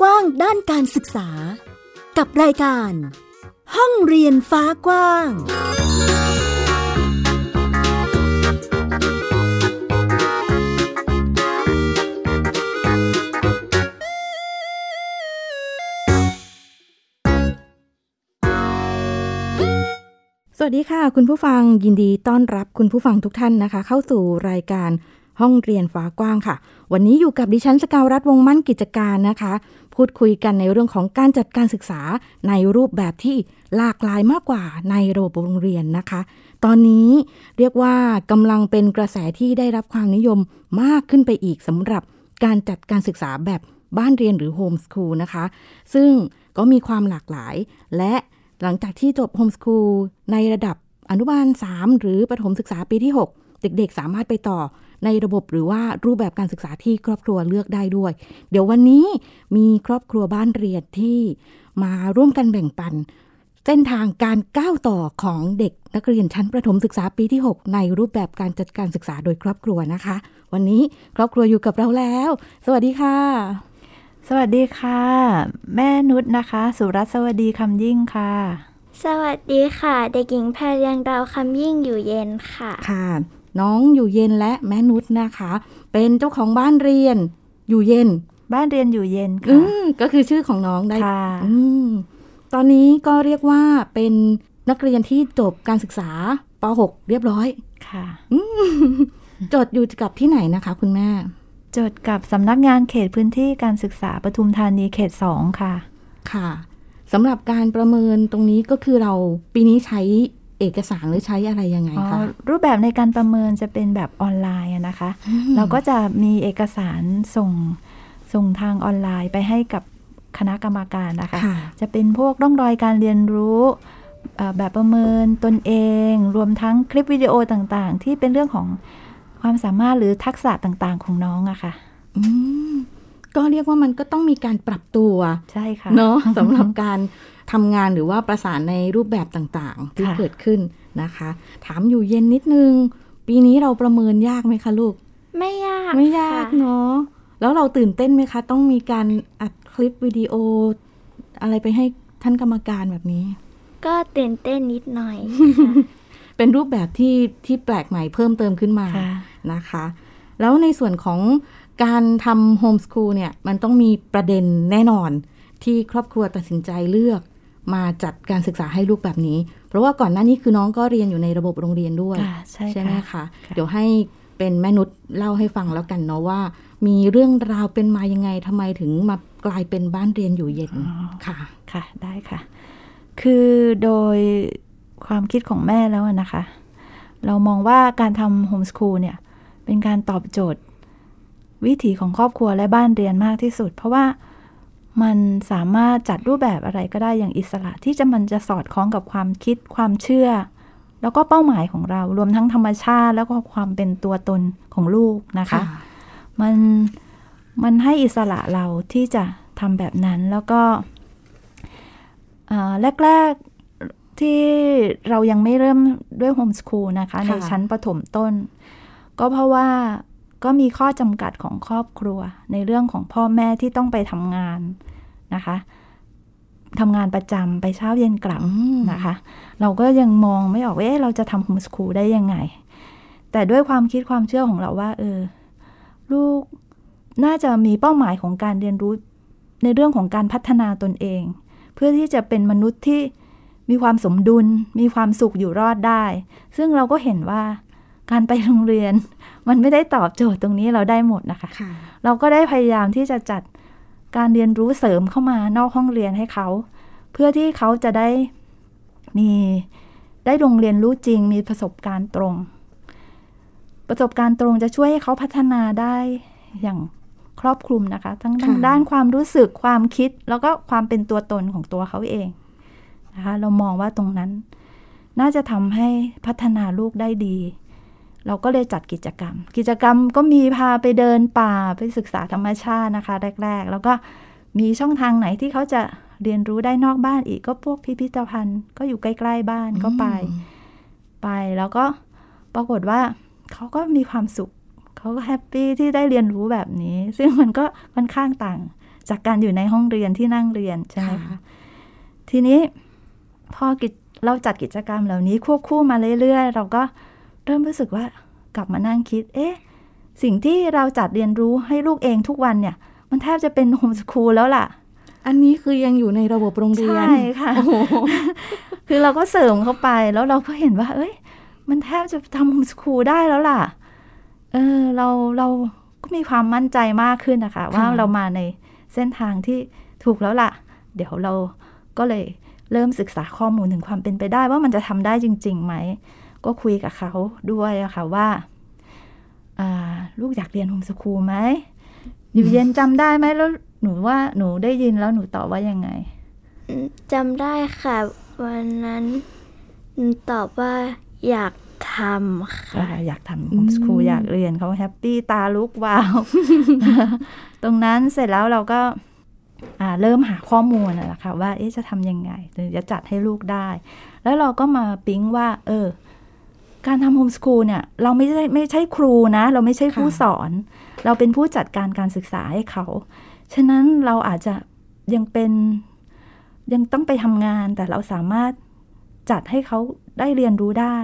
กว้างด้านการศึกษา กับรายการ ห้องเรียนฟ้ากว้าง สวัสดีค่ะ คุณผู้ฟังยินดีต้อนรับคุณผู้ฟังทุกท่านนะคะ เข้าสู่รายการ ห้องเรียนฟ้ากว้างค่ะ วันนี้อยู่กับดิฉันสกาวรัฐวงมั่นกิจการนะคะ พูดคุยกันในเรื่องของการจัดการศึกษาในรูปแบบที่หลากหลายมากกว่าในระบบโรงเรียนนะคะ ตอนนี้เรียกว่ากำลังเป็นกระแสที่ได้รับความนิยมมากขึ้นไปอีกสำหรับการจัดการศึกษาแบบบ้านเรียนหรือโฮมสคูลนะคะ ซึ่งก็มีความหลากหลาย และหลังจากที่จบโฮมสคูลในระดับอนุบาล 3 หรือประถมศึกษาปีที่ 6 เด็กๆ สามารถไปต่อในระบบหรือว่ารูปแบบการศึกษาที่ครอบครัวเลือกได้ด้วย เดี๋ยววันนี้มีครอบครัวบ้านเรียนที่มาร่วมกันแบ่งปัน เส้นทางการก้าวต่อของเด็กนักเรียนชั้นประถมศึกษาปีที่ 6 ในรูปแบบการจัดการศึกษาโดยครอบครัวนะคะ วันนี้ครอบครัวอยู่กับเราแล้ว สวัสดีค่ะ สวัสดีค่ะ แม่นุชนะคะ สุรัตน์สวัสดีคำยิ่งค่ะสวัสดีค่ะ เด็กหญิงแพรเรียงดาวคำยิ่งอยู่เย็นค่ะ ค่ะ น้องอยู่เย็นและแม่นุชนะคะ เป็นเจ้าของบ้านเรียน อยู่เย็น บ้านเรียนอยู่เย็นอืค่ะมก็คือชื่อของน้องได้ค่ะอืมตอนนี้ก็เรียกว่าเป็นนักเรียนที่จบการศึกษาป .6 เรียบร้อยค่ะจดอยู่กับที่ไหนนะคะ คุณแม่ จดกับสำนักงานเขตพื้นที่การศึกษาปทุมธานีเขตสองค่ะ ค่ะสำหรับการประเมินตรงนี้ก็คือเราปีนี้ใช้ เอกสารหรือใช้อะไรยังไงอ๋อคะรูปแบบในการประเมินจะเป็นแบบออนไลน์อะนะคะ เราก็จะมีเอกสารส่งส่งทางออนไลน์ไปให้กับคณะกรรมการนะคะค่ะจะเป็นพวกร่องรอยการเรียนรู้เอ่อแบบประเมินตนเอง รวมทั้งคลิปวิดีโอต่างๆ ที่เป็นเรื่องของความสามารถหรือทักษะต่างๆของน้องอะค่ะอืมก็เรียกว่ามันก็ต้องมีการปรับตัว ใช่ค่ะเนาะสำหรับการ ทำงานหรือว่าประสานในรูปแบบต่างๆ ที่ค่ะเกิดขึ้นนะคะ ถามอยู่เย็นนิดนึง ปีนี้เราประเมินยากไหมคะลูก ไม่ยาก ไม่ยากค่ะเนาะแล้วเราตื่นเต้นไหมคะ ต้องมีการอัดคลิปวิดีโอ อะไรไปให้ท่านกรรมการแบบนี้ ก็ตื่นเต้นนิดหน่อย เป็นรูปแบบที่ที่แปลกใหม่เพิ่มเติมขึ้นมาค่ะนะคะ แล้วในส่วนของการทำโฮมส o ูลเนี่ย มันต้องมีประเด็นแน่นอนที่ครอบครัวตัดสินใจเลือก มาจัดการศึกษาให้ลูกแบบนี้ เพราะว่าก่อนหน้านี้คือน้องก็เรียนอยู่ในระบบโรงเรียนด้วยค่ะใช่ไหมค่ะคะค่ะเดี๋ยวให้เป็นแม่นุชเล่าให้ฟังแล้วกันเนาะว่า มีเรื่องราวเป็นมายังไงทำไมถึงมากลายเป็นบ้านเรียนอยู่เย็นค่ะค่ะได้ค่ะ คือโดยความคิดของแม่แล้วอะนะคะ เรามองว่าการทำโฮมส o ูลเนี่ยเป็นการตอบโจทย์ วิถีของครอบครัวและบ้านเรียนมากที่สุด เพราะว่า มันสามารถจัดรูปแบบอะไรก็ได้อย่างอิสระ ที่จะมันจะสอดคล้องกับความคิดความเชื่อ แล้วก็เป้าหมายของเรารวมทั้งธรรมชาติ แล้วก็ความเป็นตัวตนของลูกนะคะ มันมันให้อิสระเราที่จะทำแบบนั้นแล้วก็เอ่อแรก ๆ ที่เรายังไม่เริ่มด้วยโฮมส o ูลนะคะ ในชั้นประถมต้น ก็เพราะว่า ก็มีข้อจำกัดของครอบครัว ในเรื่องของพ่อแม่ที่ต้องไปทำงานนะคะทำงานประจำไปเช้าเย็นกลับอืมนะคะ เราก็ยังมองไม่ออกว่าเอ๊ะเราจะทำโฮมส o ูลได้ยังไง แต่ด้วยความคิดความเชื่อของเราว่า เออ ลูกน่าจะมีเป้าหมายของการเรียนรู้ในเรื่องของการพัฒนาตนเอง เพื่อที่จะเป็นมนุษย์ที่มีความสมดุล มีความสุขอยู่รอดได้ ซึ่งเราก็เห็นว่า การไปโรงเรียน มันไม่ได้ตอบโจทย์ตรงนี้เราได้หมดนะคะค่ะเราก็ได้พยายามที่จะจัดการเรียนรู้เสริมเข้ามานอกห้องเรียนให้เขา เพื่อที่เขาจะได้มีได้ลงเรียนรู้จริง มีประสบการณ์ตรง ประสบการณ์ตรงจะช่วยให้เขาพัฒนาได้อย่างครอบคลุมนะคะ ทั้งค่ะทางด้านความรู้สึกความคิด แล้วก็ความเป็นตัวตนของตัวเขาเองนะคะ เรามองว่าตรงนั้น น่าจะทำให้พัฒนาลูกได้ดี เราก็เลยจัดกิจกรรม กิจกรรมก็มีพาไปเดินป่าไปศึกษาธรรมชาตินะคะแรก ๆ แล้วก็มีช่องทางไหนที่เขาจะเรียนรู้ได้นอกบ้านอีกก็พวกพิพิธภัณฑ์ ก็อยู่ใกล้ๆบ้านก็ไป ไปแล้วก็ปรากฏว่าเขาก็มีความสุขเขาก็แฮปปี้ที่ได้เรียนรู้แบบนี้ ซึ่งมันก็ค่อนข้างต่าง จากการอยู่ในห้องเรียนที่นั่งเรียนใช่ไหมค่ะคะทีนี้พอกิจเราจัดกิจกรรมเหล่านี้ควบคู่มาเรื่อยๆ เราก็ เริ่มรู้สึกว่ากลับมานั่งคิด เอ๊ะ สิ่งที่เราจัดเรียนรู้ให้ลูกเองทุกวันเนี่ย มันแทบจะเป็นโฮมสคูลแล้วล่ะ อันนี้คือยังอยู่ในระบบโรงเรียน ใช่ค่ะ คือเราก็เสริมเข้าไปแล้วเราก็เห็นว่า เอ้ย มันแทบจะทำโฮมสคูลได้แล้วล่ะ เออ เราเราก็มีความมั่นใจมากขึ้นนะคะ ว่าเรามาในเส้นทางที่ถูกแล้วล่ะ เดี๋ยวเราก็เลยเริ่มศึกษาข้อมูลถึงความเป็นไปได้ว่ามันจะทำได้จริงๆไหม ก็คุยกับเขาด้วยอะค่ะว่าอ่าลูกอยากเรียนโฮมสคูลไหมอยู่เย็นจำได้ไหมแล้วหนูว่าหนูได้ยินแล้วหนูตอบว่ายังไงอืมจำได้ค่ะ วันนั้นตอบว่าอยากทำค่ะอ่าอยากทำ homeschool อยากเรียนเขา happy ตาลุกวาว ตรงนั้นเสร็จแล้วเราก็อ่าเริ่มหาข้อมูลนะค่ะว่าเอ๊ะจะทำยังไงถึงจะจัดให้ลูกได้ แล้วเราก็มาปิ๊งว่า เออ การทำ homeschool เนี่ยเราไม่ใช่ไม่ใช่ครูนะ เราไม่ใช่ผู้ค่ะสอน เราเป็นผู้จัดการการศึกษาให้เขา ฉะนั้นเราอาจจะยังเป็นยังต้องไปทำงานแต่เราสามารถจัดให้เขาได้เรียนรู้ได้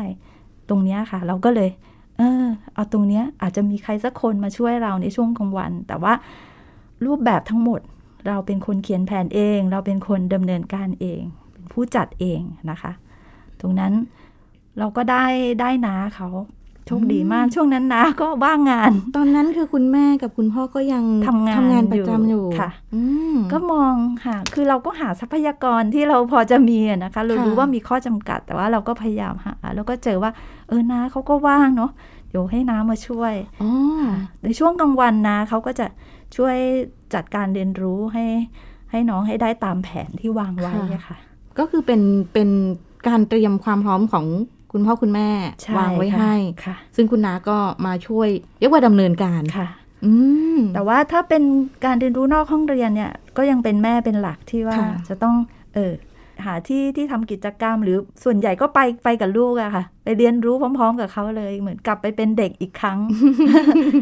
ตรงเนี้ยค่ะ เราก็เลย เออ เอาตรงเนี้ยอาจจะมีใครสักคนมาช่วยเราในช่วงกลางวัน แต่ว่ารูปแบบทั้งหมดเราเป็นคนเขียนแผนเอง เราเป็นคนดำเนินการเอง เป็นผู้จัดเองนะคะ ตรงนั้น เราก็ได้ได้นาเขาโชคดีมากช่วงนั้นนาก็ว่างงาน ตอนนั้นคือคุณแม่กับคุณพ่อก็ยังทำงานทำงานประจำอยู่ค่ะอืมก็มองหาคือเราก็หาทรัพยากรที่เราพอจะมีอะนะคะ เราค่ะรู้ว่ามีข้อจำกัด แต่ว่าเราก็พยายามหา แล้วก็เจอว่า เออนาเขาก็ว่างเนาะเดี๋ยวให้น้ามาช่วยอ๋อในช่วงกลางวันนะเขาก็จะช่วยจัดการเรียนรู้ให้ให้น้องให้ได้ตามแผนที่วางไว้อะค่ะ ก็คือเป็นเป็นการเตรียมความพร้อมของ คุณพ่อคุณแม่ใช่วางไว้ค่ะให้ค่ะซึ่งคุณน้าก็มาช่วยเรียกว่าดำเนินการค่ะอืมแต่ว่าถ้าเป็นการเรียนรู้นอกห้องเรียนเนี่ย ก็ยังเป็นแม่เป็นหลักที่ว่าค่ะจะต้อง เออหาที่ที่ทำกิจกรรม หรือส่วนใหญ่ก็ไปไปกับลูกอะค่ะ ไปเรียนรู้พร้อม ๆ กับเขาเลย เหมือนกลับไปเป็นเด็กอีกครั้ง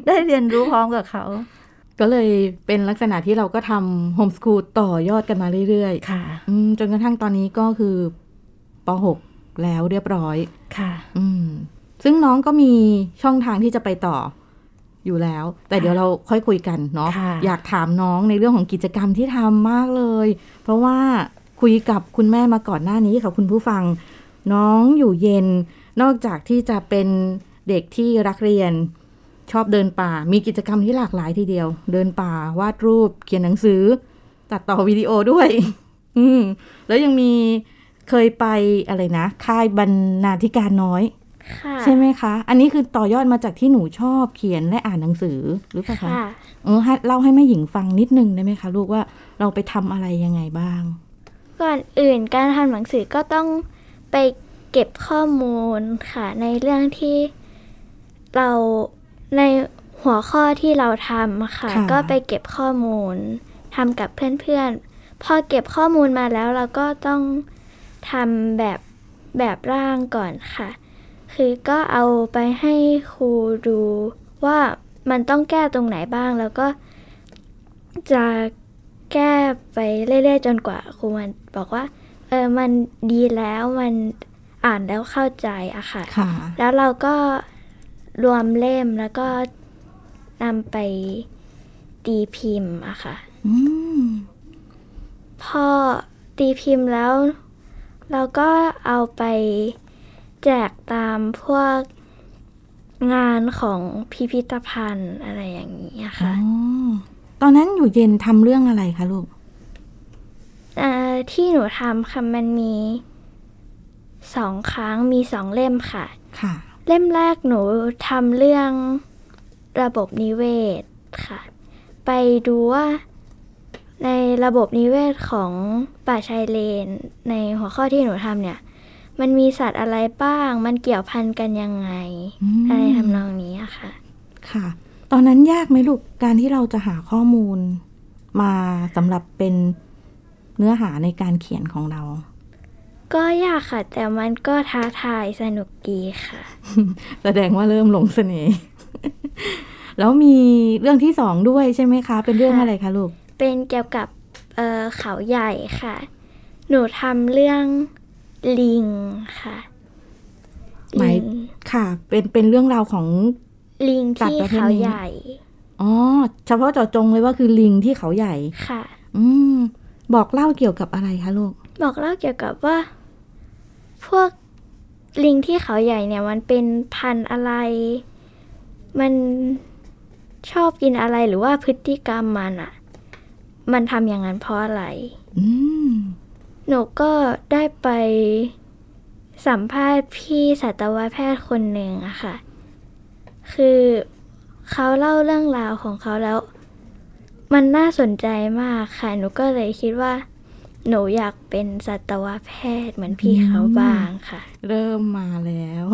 ได้เรียนรู้พร้อมกับเขาก็เลยเป็นลักษณะที่เราก็ทำโฮมส o ูลต่อยอดกันมาเรื่อยค่ะๆอืมจนกระทั่งตอนนี้ก็คือป .6 แล้วเรียบร้อย ค่ะ อืม ซึ่งน้องก็มีช่องทางที่จะไปต่ออยู่แล้ว แต่เดี๋ยวเราค่อยคุยกันเนาะค่ะอยากถามน้องในเรื่องของกิจกรรมที่ทำมากเลย เพราะว่าคุยกับคุณแม่มาก่อนหน้านี้ค่ะคุณผู้ฟัง น้องอยู่เย็น นอกจากที่จะเป็นเด็กที่รักเรียนชอบเดินป่า มีกิจกรรมที่หลากหลายทีเดียว เดินป่า วาดรูป เขียนหนังสือ ตัดต่อวิดีโอด้วย อืม แล้วยังมี เคยไปอะไรนะ ค่ายบรรณาธิการน้อยค่ะใช่ไหมคะ อันนี้คือต่อยอดมาจากที่หนูชอบเขียนและอ่านหนังสือหรือเปล่าคะค่ะเออให้เล่าให้แม่หญิงฟังนิดนึงได้ไหมคะ ลูกว่าเราไปทำอะไรยังไงบ้าง ก่อนอื่นการทำหนังสือก็ต้องไปเก็บข้อมูลค่ะ ในเรื่องที่เราในหัวข้อที่เราทำค่ะค่ะก็ไปเก็บข้อมูลทำกับเพื่อนๆพอเก็บข้อมูลมาแล้วเราก็ต้อง ทำแบบแบบร่างก่อนค่ะ คือก็เอาไปให้ครูดูว่ามันต้องแก้ตรงไหนบ้างแล้วก็จะแก้ไปเรื่อยๆจนกว่าครูมันบอกว่า เออมันดีแล้วมันอ่านแล้วเข้าใจอะค่ะค่ะแล้วเราก็รวมเล่มแล้วก็นำไปตีพิมพ์อะค่ะอืมพอตีพิมพ์แล้ว เราก็เอาไปแจกตามพวกงานของพิพิธภัณฑ์อะไรอย่างนี้อะอ๋อค่ะ ตอนนั้นอยู่เย็นทำเรื่องอะไรคะลูกเอ่อที่หนูทำค่ะมันมีสองครั้งมีสองเล่มค่ะค่ะ เล่มแรกหนูทำเรื่องระบบนิเวศค่ะ ไปดูว่า ในระบบนิเวศของป่าชายเลน ในหัวข้อที่หนูทำเนี่ย มันมีสัตว์อะไรบ้าง มันเกี่ยวพันกันยังไงอืมอะไรทำนองนี้อะค่ะ ค่ะ ตอนนั้นยากไหมลูก การที่เราจะหาข้อมูล มาสำหรับเป็นเนื้อหาในการเขียนของเรา ก็ยากค่ะ แต่มันก็ท้าทายสนุกดีค่ะ แสดงว่าเริ่มหลงเสน่ห์แล้วมีเรื่องที่สองด้วยใช่ไหมคะ เป็นเรื่องค่ะอะไรคะลูก เป็นเกี่ยวกับเอ่อเขาใหญ่ค่ะ หนูทำเรื่องลิงค่ะหมายลิงค่ะ เป็นเป็นเรื่องราวของลิงสัตว์ที่ประเภทเขานี้ใหญ่อ๋อเฉพาะเจาะจงเลยว่าคือลิงที่เขาใหญ่ค่ะ อืม บอกเล่าเกี่ยวกับอะไรคะลูก บอกเล่าเกี่ยวกับว่า พวกลิงที่เขาใหญ่เนี่ย มันเป็นพันธุ์อะไร มันชอบกินอะไรหรือว่าพฤติกรรมมันอะ มันทำอย่างนั้นเพราะอะไรอืมหนูก็ได้ไปสัมภาษณ์พี่สัตวแพทย์คนหนึ่งอะค่ะ คือเขาเล่าเรื่องราวของเขาแล้ว มันน่าสนใจมากค่ะ หนูก็เลยคิดว่า หนูอยากเป็นสัตวแพทย์เหมือนพี่เขาบ้างค่ะ เริ่มมาแล้ว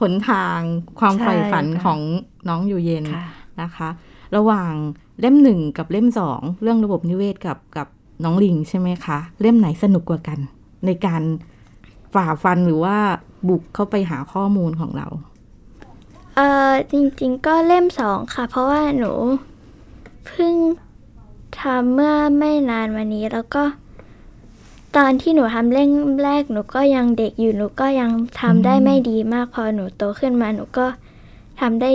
หนทางความใช่ใฝ่ฝันค่ะของน้องอยู่เย็นค่ะนะคะ ระหว่างเล่มหนึ่งกับเล่มสองเรื่องระบบนิเวศกับกับน้องลิงใช่ไหมคะ เล่มไหนสนุกกว่ากัน ในการฝ่าฟันหรือว่าบุกเข้าไปหาข้อมูลของเราเออจริงๆก็เล่มสองค่ะ เพราะว่าหนูเพิ่งทำเมื่อไม่นานมานี้แล้วก็ตอนที่หนูทำเล่มแรกหนูก็ยังเด็กอยู่หนูก็ยังทำได้ไม่ดีมากพอหนูโตขึ้นมาหนูก็ทำได้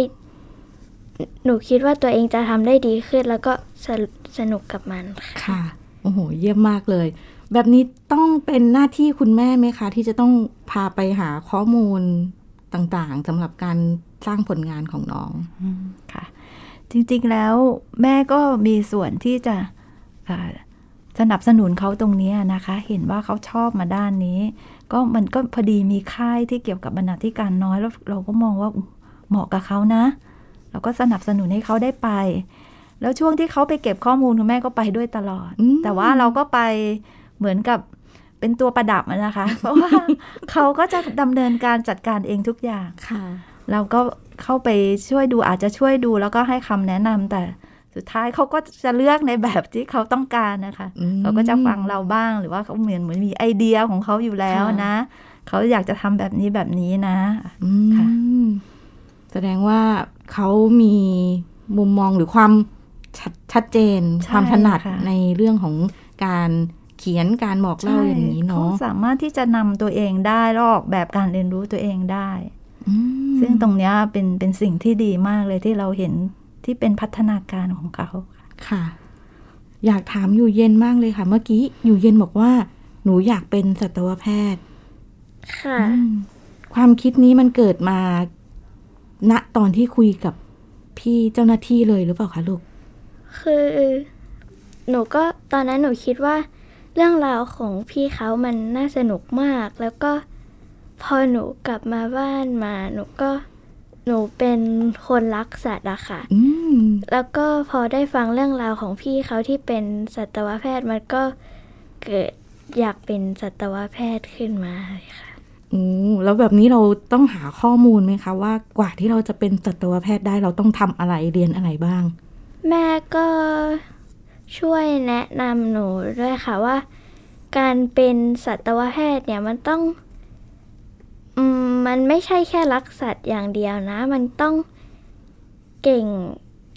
หนูคิดว่าตัวเองจะทำได้ดีขึ้น แล้วก็สนุสนุกกับมันค่ะค่ะ โอ้โห เยี่ยมมากเลย แบบนี้ต้องเป็นหน้าที่คุณแม่ไหมคะ ที่จะต้องพาไปหาข้อมูลต่างๆสำหรับการสร้างผลงานของน้องอืมค่ะ จริงๆแล้วแม่ก็มีส่วนที่จะอ่าสนับสนุนเขาตรงนี้นะคะ เห็นว่าเขาชอบมาด้านนี้ ก็มันก็พอดีมีค่ายที่เกี่ยวกับบรรณาธิการน้อยแล้วเราก็มองว่าเหมาะกับเขานะ เราก็สนับสนุนให้เขาได้ไป แล้วช่วงที่เขาไปเก็บข้อมูลคุณแม่ก็ไปด้วยตลอดอืมแต่ว่าเราก็ไปเหมือนกับเป็นตัวประดับอะนะคะ เพราะว่าเขาก็จะดำเนินการจัดการเองทุกอย่างค่ะเราก็เข้าไปช่วยดูอาจจะช่วยดูแล้วก็ให้คำแนะนำแต่สุดท้ายเขาก็จะเลือกในแบบที่เขาต้องการนะคะอืมเขาก็จะฟังเราบ้างหรือว่าเขาเหมือนเหมือนมีไอเดียของเขาอยู่แล้วค่ะนะ เขาอยากจะทำแบบนี้แบบนี้นะอืค่ะม แสดงว่าเขามีมุมมองหรือความชัดชัดเจนใช่ความถนัดค่ะในเรื่องของการเขียนการบอกเล่าอย่างนี้เขาเนาะสามารถที่จะนำตัวเองได้แล้วออกแบบการเรียนรู้ตัวเองได้อืมซึ่งตรงเนี้ยเป็นเป็นสิ่งที่ดีมากเลยที่เราเห็นที่เป็นพัฒนาการของเขาค่ะ อยากถามอยู่เย็นมากเลยค่ะ เมื่อกี้อยู่เย็นบอกว่า หนูอยากเป็นสัตวแพทย์ ค่ะอืมความคิดนี้มันเกิดมา ณตอนที่คุยกับพี่เจ้าหน้าที่เลยหรือเปล่าคะลูก คือหนูก็ตอนนั้นหนูคิดว่า เรื่องราวของพี่เขามันน่าสนุกมาก แล้วก็พอหนูกลับมาบ้านมา หนูก็หนูเป็นคนรักสัตว์อะค่ะอืมแล้วก็พอได้ฟังเรื่องราวของพี่เขาที่เป็นสัตวแพทย์มันก็เกิดอยากเป็นสัตวแพทย์ขึ้นมาเลยค่ะ โอ้แล้วแบบนี้เราต้องหาข้อมูลไหมคะ ว่ากว่าที่เราจะเป็นสัตวแพทย์ได้เราต้องทำอะไรเรียนอะไรบ้าง แม่ก็ช่วยแนะนำหนูด้วยค่ะว่า การเป็นสัตวแพทย์เนี่ยมันต้องอืมมันไม่ใช่แค่รักสัตว์อย่างเดียวนะ มันต้องเก่ง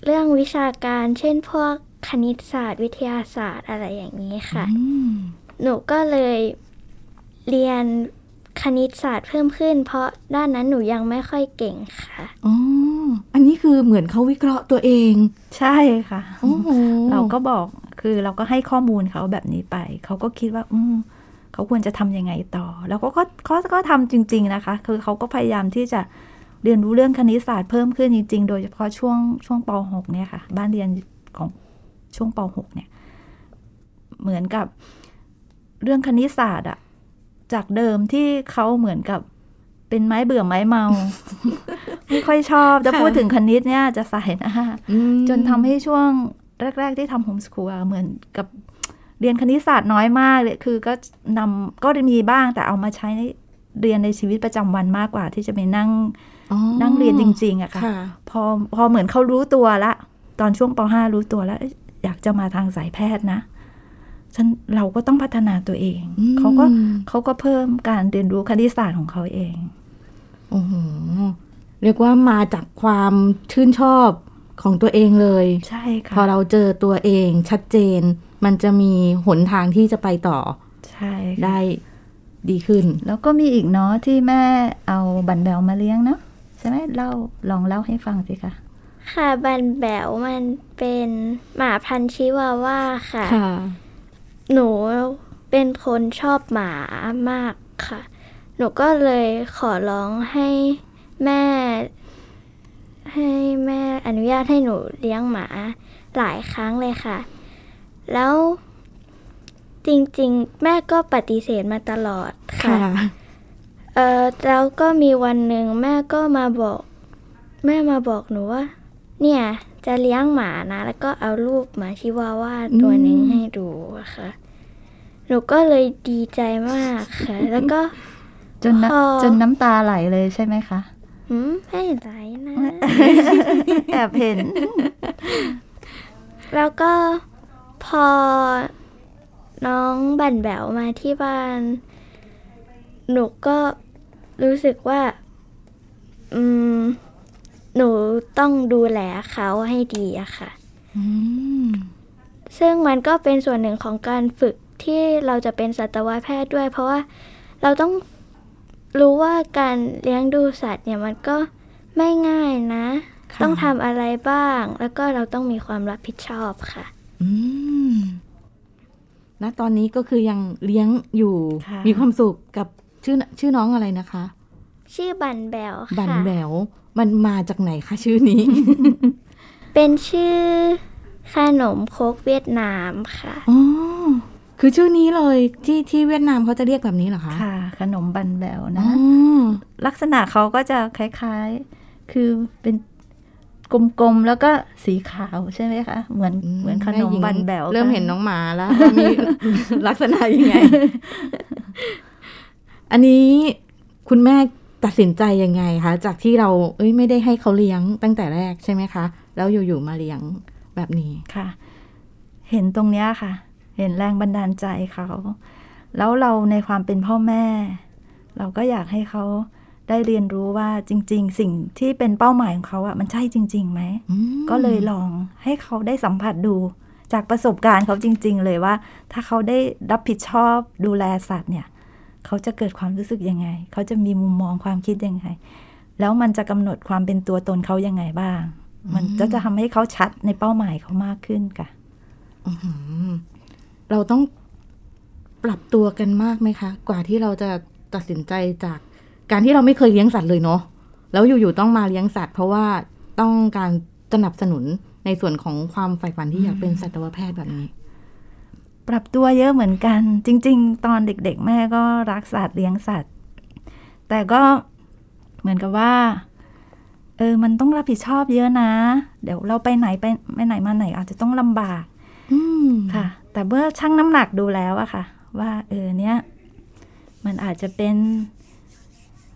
เรื่องวิชาการ เช่นพวกคณิตศาสตร์ วิทยาศาสตร์อะไรอย่างนี้ค่ะอืมหนูก็เลยเรียน คณิตศาสตร์เพิ่มขึ้น เพราะด้านนั้นหนูยังไม่ค่อยเก่งค่ะอ๋ออันนี้คือเหมือนเขาวิเคราะห์ตัวเอง ใช่ค่ะโอ้โหเราก็บอกคือเราก็ให้ข้อมูลเขาแบบนี้ไป เขาก็คิดว่า อืมเขาควรจะทำยังไงต่อ แล้วก็ก็เขาก็ทำจริง ๆนะคะ คือเขาก็พยายามที่จะเรียนรู้เรื่องคณิตศาสตร์เพิ่มขึ้นจริง ๆ โดยเฉพาะช่วงช่วงป .6 เนี่ยค่ะ บ้านเรียนของช่วงป .6 เนี่ย เหมือนกับเรื่องคณิตศาสตร์อะ จากเดิมที่เขาเหมือนกับเป็นไม้เบื่อไม้เมา ไม่ค่อยชอบ จะพูดถึงคณิตเนี่ยจะใส่หน้าอืมจนทำให้ช่วงแรก ๆ ที่ทำโฮมสคูลเหมือนกับเรียนคณิตศาสตร์น้อยมากเลยคือก็นำก็มีบ้างแต่เอามาใช้ในเรียนในชีวิตประจำวันมากกว่า ที่จะไปนั่งอ๋อนั่งเรียนจริง ๆอะค่ะค่ะ พอพอเหมือนเขารู้ตัวละ ตอนช่วงป .5 รู้ตัวแล้วเอ้ยอยากจะมาทางสายแพทย์นะ ฉันเราก็ต้องพัฒนาตัวเองอืมเขาก็เขาก็เพิ่มการเรียนรู้คณิตศาสตร์ของเขาเองโอ้โหเรียกว่ามาจากความชื่นชอบของตัวเองเลย ใช่ค่ะ พอเราเจอตัวเองชัดเจน มันจะมีหนทางที่จะไปต่อ ใช่ค่ะได้ดีขึ้น แล้วก็มีอีกเนาะที่แม่เอาบันแบวมาเลี้ยงเนาะใช่ไหมเล่าลองเล่าให้ฟังสิคะค่ะบันแบวมันเป็นหมาพันธุ์ชิวาว่าค่ะค่ะ หนูเป็นคนชอบหมามากค่ะ หนูก็เลยขอร้องให้แม่ ให้แม่อนุญาตให้หนูเลี้ยงหมาหลายครั้งเลยค่ะ แล้วจริงๆ แม่ก็ปฏิเสธมาตลอดค่ะค่ะเออแล้วก็มีวันหนึ่งแม่ก็มาบอก แม่มาบอกหนูว่า เนี่ย จะเลี้ยงหมานะ แล้วก็เอารูปหมาชิวาว่าตัวหนึ่งให้ดูอะค่ะ หนูก็เลยดีใจมากค่ะ แล้วก็จนน้พอำจนน้ำตาไหลเลยใช่ไหมคะหืมไม่ไหลนะ แอบเห็น แล้วก็พอน้องบั่นแบวมาที่บ้าน หนูก็รู้สึกว่า อืม หนูต้องดูแลเขาให้ดีอะค่ะอืมซึ่งมันก็เป็นส่วนหนึ่งของการฝึกที่เราจะเป็นสัตวแพทย์ด้วย เพราะว่าเราต้องรู้ว่าการเลี้ยงดูสัตว์เนี่ยมันก็ไม่ง่ายนะค่ะต้องทำอะไรบ้าง แล้วก็เราต้องมีความรับผิดชอบค่ะอืมณตอนนี้ก็คือยังเลี้ยงอยู่ค่ะมีความสุขกับชื่อชื่อน้องอะไรนะคะ ชื่อบันแบวค่ะ บันแบวมันมาจากไหนคะชื่อนี้ เป็นชื่อขนมโคกเวียดนามค่ะอ๋อคือชื่อนี้เลยที่ที่เวียดนามเขาจะเรียกแบบนี้เหรอคะ ค่ะ ขนมบันแบวอ๋นะอลักษณะเขาก็จะคล้ายๆ คือเป็นกลมๆ แล้วก็สีขาวใช่ไหมคะ เหมือนเหมือนขนมแหญิงบันแบวเริ่มเห็นน้องหมาแล้วว่ามีลักษณะยังไง อันนี้คุณแม่ ตัดสินใจยังไงคะ จากที่เราเอ้ยไม่ได้ให้เขาเลี้ยงตั้งแต่แรกใช่ไหมคะ แล้วอยู่ๆมาเลี้ยงแบบนี้ค่ะ เห็นตรงเนี้ยค่ะ เห็นแรงบันดาลใจเขา แล้วเราในความเป็นพ่อแม่ เราก็อยากให้เขาได้เรียนรู้ว่าจริง ๆ สิ่งที่เป็นเป้าหมายของเขาอะมันใช่จริงๆไหมอืมก็เลยลองให้เขาได้สัมผัสดู จากประสบการณ์เขาจริง ๆ เลยว่า ถ้าเขาได้รับผิดชอบดูแลสัตว์เนี่ย เขาจะเกิดความรู้สึกยังไง เขาจะมีมุมมองความคิดยังไง แล้วมันจะกำหนดความเป็นตัวตนเขายังไงบ้าง มันจะจะทำให้เขาชัดในเป้าหมายเขามากขึ้นค่ะเราต้องปรับตัวกันมากไหมคะ กว่าที่เราจะตัดสินใจจากการที่เราไม่เคยเลี้ยงสัตว์เลยเนาะแล้วอยู่ๆต้องมาเลี้ยงสัตว์ เพราะว่าต้องการสนับสนุนในส่วนของความใฝ่ฝันที่อยากเป็นสัตวแพทย์แบบนี้ ปรับตัวเยอะเหมือนกัน จริง ๆ ตอนเด็ก ๆ แม่ก็รักสัตว์เลี้ยงสัตว์ แต่ก็เหมือนกับว่า เออ มันต้องรับผิดชอบเยอะนะ เดี๋ยวเราไปไหนไปไปไหนมาไหนอาจจะต้องลำบากอืมค่ะ แต่เมื่อชั่งน้ำหนักดูแล้วอะค่ะ ว่า เออเนี้ยมันอาจจะเป็น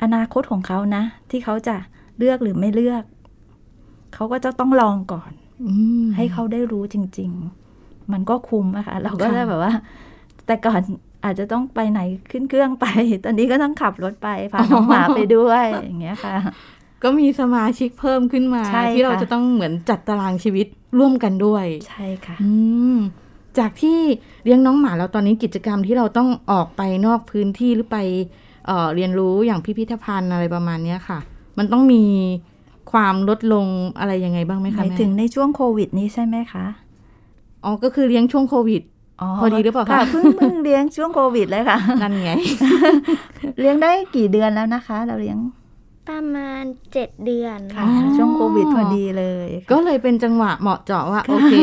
อนาคตของเขานะ ที่เขาจะเลือกหรือไม่เลือก เขาก็จะต้องลองก่อนอืมให้เขาได้รู้จริง ๆ มันก็คุ้มอะค่ะเราก็ค่ะจะแบบว่า แต่ก่อนอาจจะต้องไปไหนขึ้นเครื่องไป ตอนนี้ก็ต้องขับรถไปพาน้องหมาไปด้วยอย่างเงี้ยค่ะ ก็มีสมาชิกเพิ่มขึ้นมาใช่ที่เราค่ะจะต้องเหมือนจัดตารางชีวิตร่วมกันด้วย ใช่ค่ะ อืมจากที่เลี้ยงน้องหมาแล้วตอนนี้กิจกรรมที่เราต้องออกไปนอกพื้นที่หรือไปเอ่อเรียนรู้อย่างพิพิธภัณฑ์อะไรประมาณเนี้ยค่ะ มันต้องมีความลดลงอะไรยังไงบ้างไหมหคะมายแม่ถึงในช่วงโควิดนี้ใช่ไหมคะ อ๋อก็คือเลี้ยงช่วงโควิดพอดีหรือเปล่าคะเพิ่งเพิ่งเลี้ยงช่วงโควิดเลยค่ะ นั่นไง เลี้ยงได้กี่เดือนแล้วนะคะ เราเลี้ยงประมาณเจ็ดเดือนค่ะอ๋อช่วงโควิดพอดีเลย ก็เลยเป็นจังหวะเหมาะเจาะว่าโอเค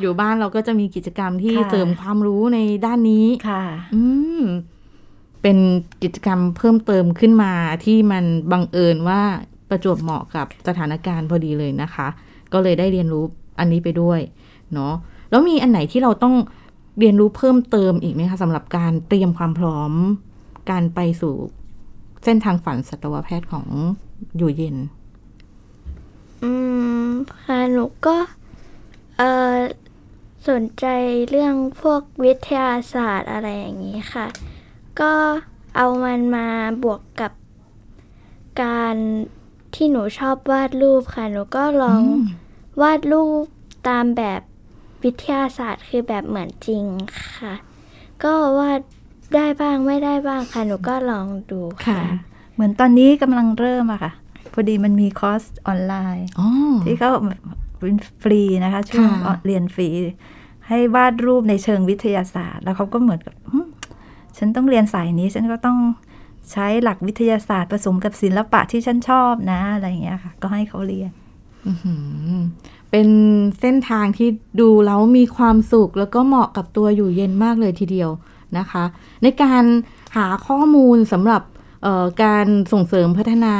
อยู่บ้านเราก็จะมีกิจกรรมที่ค่ะเสริมความรู้ในด้านนี้ค่ะ อืมเป็นกิจกรรมเพิ่มเติมขึ้นมาที่มันบังเอิญว่าประจวบเหมาะกับสถานการณ์พอดีเลยนะคะ ก็เลยได้เรียนรู้อันนี้ไปด้วย เนาะ แล้วมีอันไหนที่เราต้องเรียนรู้เพิ่มเติมอีกไหมคะสำหรับการเตรียมความพร้อม การไปสู่เส้นทางฝันสัตวแพทย์ของอยู่เย็น อืมค่ะหนูก็เออสนใจเรื่องพวกวิทยาศาสตร์อะไรอย่างนี้ค่ะ ก็เอามันมาบวกกับการที่หนูชอบวาดรูปค่ะ หนูก็ลองวาดรูปตามแบบ วิทยาศาสตร์คือแบบเหมือนจริงค่ะ ก็วาดได้บ้างไม่ได้บ้างค่ะ หนูก็ลองดูค่ะ เหมือนตอนนี้กำลังเริ่มอะค่ะ พอดีมันมีคอร์สออนไลน์อ๋อที่เขาเป็นฟรีนะคะช่วงค่ะเรียนฟรี ให้วาดรูปในเชิงวิทยาศาสตร์ แล้วเขาก็เหมือนกับหึฉันต้องเรียนสายนี้ ฉันก็ต้องใช้หลักวิทยาศาสตร์ผสมกับศิลปะที่ฉันชอบนะ อะไรอย่างเงี้ยค่ะ ก็ให้เขาเรียนอื้อหือ เป็นเส้นทางที่ดูแล้วมีความสุข แล้วก็เหมาะกับตัวอยู่เย็นมากเลยทีเดียวนะคะ ในการหาข้อมูลสำหรับเอ่อการส่งเสริมพัฒนา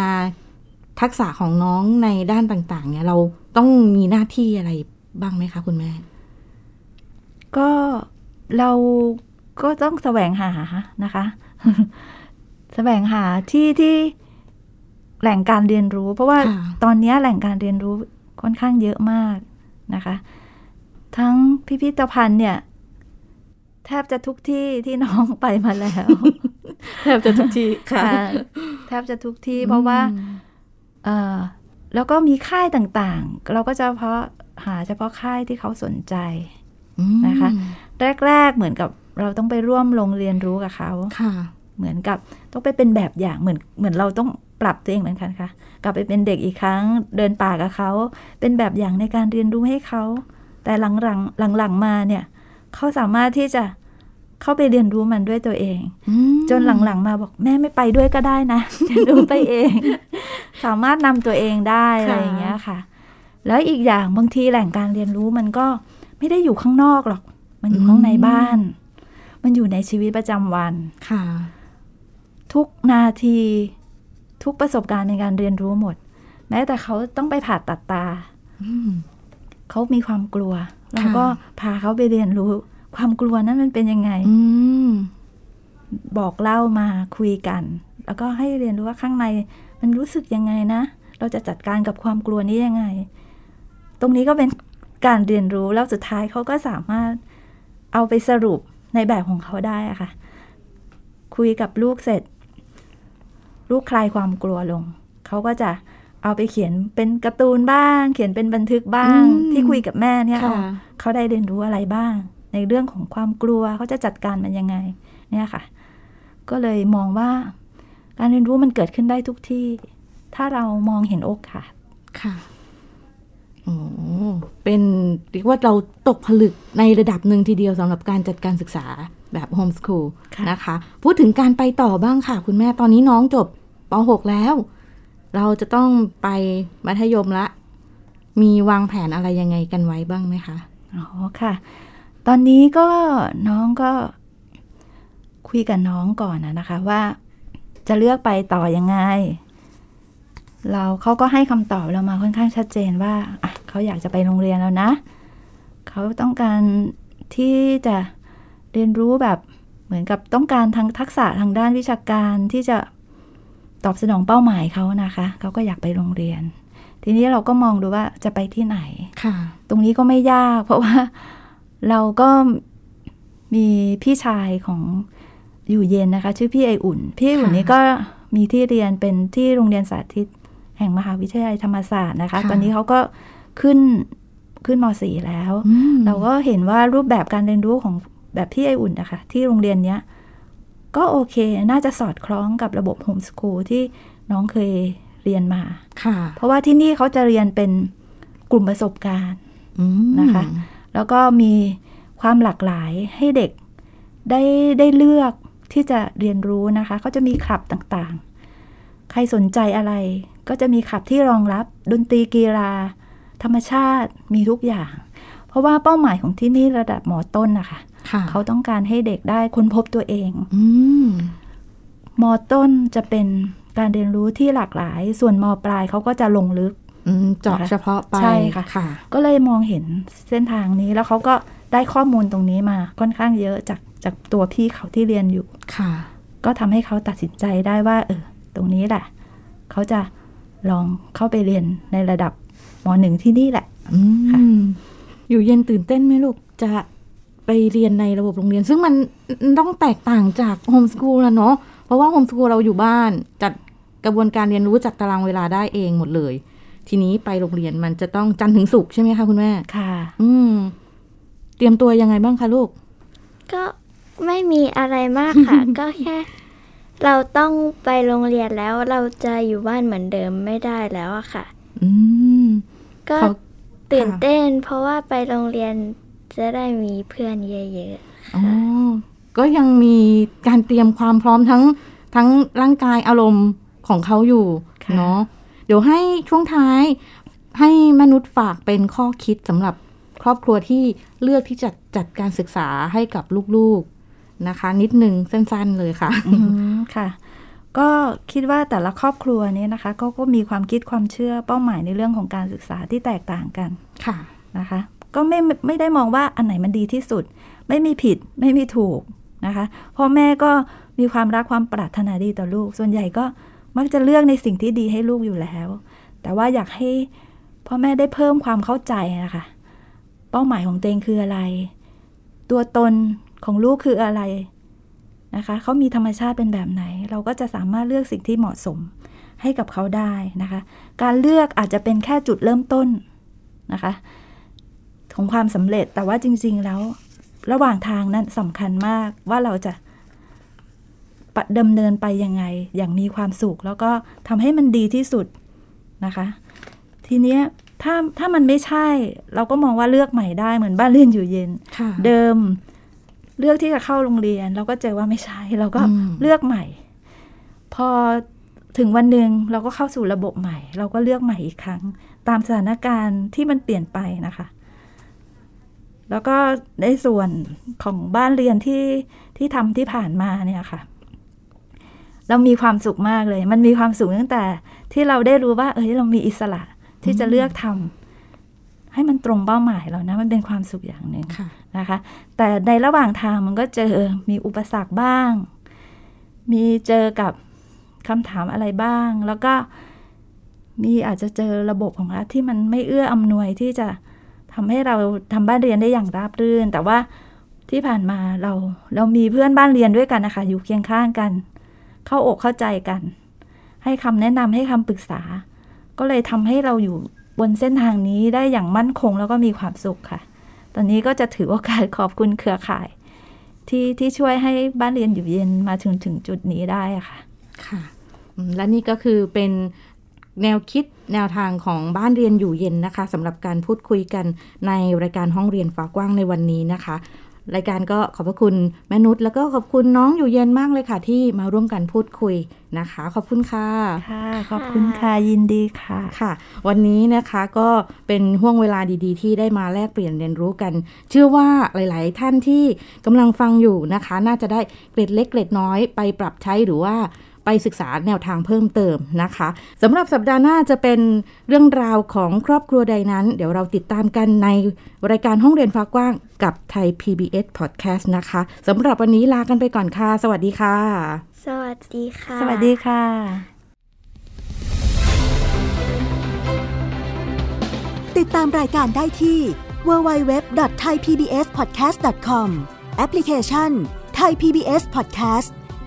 ทักษะของน้องในด้านต่าง ๆ เนี่ย เราต้องมีหน้าที่อะไรบ้างไหมคะคุณแม่ ก็เราก็ต้องแสวงหานะคะแสวงหาที่ที่แหล่งการเรียนรู้ เพราะว่าค่ะตอนนี้แหล่งการเรียนรู้ ค่อนข้างเยอะมากนะคะ ทั้งพิพิธภัณฑ์เนี่ย แทบจะทุกที่ที่น้องไปมาแล้ว แทบจะทุกทีค่ะค่ะ แทบจะทุกที่เพราะว่าเออแล้วก็มีค่ายต่างๆ เราก็จะเพาะหาเฉพาะค่ายที่เขาสนใจอืมนะคะ แรก ๆ เหมือนกับเราต้องไปร่วมลงเรียนรู้กับเขาค่ะ เหมือนกับต้องไปเป็นแบบอย่างเหมือนเหมือนเราต้อง ปรับตัวเองเหมือนกันค่ะ กลับไปเป็นเด็กอีกครั้ง เดินป่ากับเขาเป็นแบบอย่างในการเรียนรู้ให้เขา แต่หลังๆหลังๆมาเนี่ยเขาสามารถที่จะเข้าไปเรียนรู้มันด้วยตัวเองอืมจนหลังๆมาบอกแม่ไม่ไปด้วยก็ได้นะเรียนรู้ไปเอง สามารถนำตัวเองได้อะไรอย่างเงี้ยค่ะ แล้วอีกอย่างบางทีแหล่งการเรียนรู้มันก็ไม่ได้อยู่ข้างนอกหรอก มันอยู่ข้างในบ้าน มันอยู่ในชีวิตประจำวันค่ะ ทุกนาที ทุกประสบการณ์ในการเรียนรู้หมด แม้แต่เขาต้องไปผ่าตัดตาอืมเขามีความกลัวเราค่ะก็พาเขาไปเรียนรู้ ความกลัวนั้นมันเป็นยังไงอืมบอกเล่ามาคุยกัน แล้วก็ให้เรียนรู้ว่าข้างใน มันรู้สึกยังไงนะเราจะจัดการกับความกลัวนี้ยังไง ตรงนี้ก็เป็นการเรียนรู้แล้วสุดท้ายเขาก็สามารถเอาไปสรุปในแบบของเขาได้อะค่ะ คุยกับลูกเสร็จ ลูกคลายความกลัวลง เขาก็จะเอาไปเขียนเป็นการ์ตูนบ้าง เขียนเป็นบันทึกบ้างอืมที่คุยกับแม่เนี่ยค่ะเอาเขาได้เรียนรู้อะไรบ้าง ในเรื่องของความกลัวเขาจะจัดการมันยังไง เนี่ยค่ะ ก็เลยมองว่าการเรียนรู้มันเกิดขึ้นได้ทุกที่ ถ้าเรามองเห็นโอกาสค่ะโอ้เป็นเรียกว่าเราตกผลึกในระดับหนึ่งทีเดียวสำหรับการจัดการศึกษาแบบโฮมส o ูลค่ะนะคะ พูดถึงการไปต่อบ้างค่ะ คุณแม่ตอนนี้น้องจบ ป .6 แล้ว เราจะต้องไปมัธยมละ มีวางแผนอะไรยังไงกันไว้บ้างไหมคะ อ๋อค่ะ ตอนนี้ก็น้องก็คุยกับน้องก่อนนะคะว่าจะเลือกไปต่อยังไง เราเขาก็ให้คำตอบเรามาค่อนข้างชัดเจนว่าเขาอยากจะไปโรงเรียนแล้วนะ เขาต้องการที่จะเรียนรู้แบบเหมือนกับต้องการทางทักษะทางด้านวิชาการที่จะ ตอบสนองเป้าหมายเขานะคะ เขาก็อยากไปโรงเรียน ทีนี้เราก็มองดูว่าจะไปที่ไหนค่ะ ตรงนี้ก็ไม่ยาก เพราะว่าเราก็มีพี่ชายของอยู่เย็นนะคะ ชื่อพี่ไออุ่น พี่ไออุ่นค่ะนี้ก็มีที่เรียนเป็นที่โรงเรียนสาธิต แห่งมหาวิทยาลัยธรรมศาสตร์นะคะค่ะตอนนี้เขาก็ขึ้นขึ้นม .4 แล้วอืมเราก็เห็นว่ารูปแบบการเรียนรู้ของแบบพี่ไออุ่นนะคะ ที่โรงเรียนเนี้ย ก็โอเค น่าจะสอดคล้องกับระบบโฮมสคูลที่น้องเคยเรียนมาค่ะ เพราะว่าที่นี่เขาจะเรียนเป็นกลุ่มประสบการณ์อืมนะคะ แล้วก็มีความหลากหลายให้เด็กได้ได้เลือกที่จะเรียนรู้นะคะ เขาจะมีคลับต่างๆ ใครสนใจอะไร ก็จะมีคลับที่รองรับดนตรีกีฬา ธรรมชาติมีทุกอย่างเพ ราะว่าเป้าหมายของที่นี่ระดับหมอต้นนะคะค่ะเขาต้องการให้เด็กได้ค้นพบตัวเองอืมมอต้นจะเป็นการเรียนรู้ที่หลากหลาย ส่วนมอปลายเขาก็จะลงลึกอืมเจาะเฉพาะไปใช่ค่ะค่ะก็เลยมองเห็นเส้นทางนี้แล้วเขาก็ได้ข้อมูลตรงนี้มาค่อนข้างเยอะจากจากตัวพี่เขาที่เรียนอยู่ค่ะ ก็ทำให้เขาตัดสินใจได้ว่า เออ ตรงนี้แหละเขาจะลองเข้าไปเรียนในระดับมหนึ่งที่นี่แหละอืมค่ะ อยู่เย็นตื่นเต้นไหมลูกจะไปเรียนในระบบโรงเรียน ซึ่งมันต้องแตกต่างจากโฮมสกูลแล้วเนาะเพราะว่าโฮมสกูลเราอยู่บ้าน จัดกระบวนการเรียนรู้จัดตารางเวลาได้เองหมดเลย ทีนี้ไปโรงเรียนมันจะต้องจันทร์ถึงศุกร์ใช่ไหมคะคุณแม่ค่ะ อืม เตรียมตัวยังไงบ้างคะลูก ก็ไม่มีอะไรมากค่ะ ก็แค่ เราต้องไปโรงเรียนแล้วเราจะอยู่บ้านเหมือนเดิมไม่ได้แล้วอะค่ะ อืมก็เขา ตื่นค่ะเต้น เพราะว่าไปโรงเรียนจะได้มีเพื่อนเยอะๆอ๋อค่ะก็ยังมีการเตรียมความพร้อมทั้งทั้งร่างกายอารมณ์ของเขาอยู่ค่ะเนาะเดี๋ยวให้ช่วงท้ายให้มนุษย์ฝากเป็นข้อคิดสำหรับครอบครัวที่เลือกที่จะจัดการศึกษาให้กับลูกๆนะคะ นิดนึงสั้นๆเลยค่ะอืมค่ะ ก็คิดว่าแต่ละครอบครัวเนี้นะคะก็ก็มีความคิดความเชื่อเป้าหมายในเรื่องของการศึกษาที่แตกต่างกันค่ะนะคะ ก็ไม่ไม่ไม่ได้มองว่าอันไหนมันดีที่สุด ไม่มีผิดไม่มีถูกนะคะพ่อแม่ก็มีความรักความปรารถนาดีต่อลูก ส่วนใหญ่ก็มักจะเลือกในสิ่งที่ดีให้ลูกอยู่แล้ว แต่ว่าอยากให้พ่อแม่ได้เพิ่มความเข้าใจนะคะ เป้าหมายของตัวเองคืออะไร ตัวตนของลูกคืออะไร นะคะเขามีธรรมชาติเป็นแบบไหน เราก็จะสามารถเลือกสิ่งที่เหมาะสมให้กับเขาได้นะคะ การเลือกอาจจะเป็นแค่จุดเริ่มต้นนะคะของความสำเร็จแต่ว่าจริง ๆ แล้วระหว่างทางนั้นสำคัญมากว่าเราจะปะดำเนินไปยังไง อย่างมีความสุข แล้วก็ทำให้มันดีที่สุดนะคะ ทีเนี้ยถ้าถ้ามันไม่ใช่ เราก็มองว่าเลือกใหม่ได้เหมือนบ้านเรียนอยู่เย็นค่ะเดิม เลือกที่จะเข้าโรงเรียน เราก็เจอว่าไม่ใช่เราก็อืมเลือกใหม่ พอถึงวันหนึ่งเราก็เข้าสู่ระบบใหม่ เราก็เลือกใหม่อีกครั้ง ตามสถานการณ์ที่มันเปลี่ยนไปนะคะ แล้วก็ในส่วนของบ้านเรียนที่ที่ทำที่ผ่านมาเนี่ยค่ะ เรามีความสุขมากเลย มันมีความสุขตั้งแต่ที่เราได้รู้ว่า เอ้ยเรามีอิสระที่จะเลือกทำให้มันตรงเป้าหมายเรานะ มันเป็นความสุขอย่างหนึ่งค่ะ นะคะ แต่ในระหว่างทางมันก็เจอมีอุปสรรคบ้าง มีเจอกับคำถามอะไรบ้าง แล้วก็มีอาจจะเจอระบบของรัฐที่มันไม่เอื้ออำนวยที่จะทำให้เราทำบ้านเรียนได้อย่างราบรื่น แต่ว่าที่ผ่านมาเราเรามีเพื่อนบ้านเรียนด้วยกันนะคะ อยู่เคียงข้างกัน เข้าอกเข้าใจกัน ให้คำแนะนำให้คำปรึกษา ก็เลยทำให้เราอยู่บนเส้นทางนี้ได้อย่างมั่นคงแล้วก็มีความสุขค่ะ อนนี้ก็จะถือโอกาสขอบคุณเครือข่าย ที่ที่ช่วยให้บ้านเรียนอยู่เย็นมาถึงถึงจุดนี้ได้ค่ะ ค่ะ และนี่ก็คือเป็นแนวคิดแนวทางของบ้านเรียนอยู่เย็นนะคะสำหรับการพูดคุยกันในรายการห้องเรียนฟ้ากว้างในวันนี้นะคะ รายการก็ขอบพระคุณแม่นุชแล้วก็ขอบคุณน้องอยู่เย็นมากเลยค่ะ ที่มาร่วมกันพูดคุยนะคะ ขอบคุณค่ะค่ะ ขอบคุณค่ะยินดีค่ะค่ะ วันนี้นะคะก็เป็นห่วงเวลาดีๆ ที่ได้มาแลกเปลี่ยนเรียนรู้กัน เชื่อว่าหลาย ๆ ท่านที่กำลังฟังอยู่นะคะ น่าจะได้เกร็ดเล็กเกร็ดน้อยไปปรับใช้หรือว่า ไปศึกษาแนวทางเพิ่มเติมนะคะสำหรับสัปดาห์หน้าจะเป็นเรื่องราวของครอบครัวใดนั้น เดี๋ยวเราติดตามกันในรายการห้องเรียนฟ้ากว้างกับไทย PBS Podcast นะคะสำหรับวันนี้ลากันไปก่อนค่ะ สวัสดีค่ะ สวัสดีค่ะ สวัสดีค่ะติดตามรายการได้ที่ www.thaipbspodcast.com แอปพลิเคชัน Thai PBS Podcast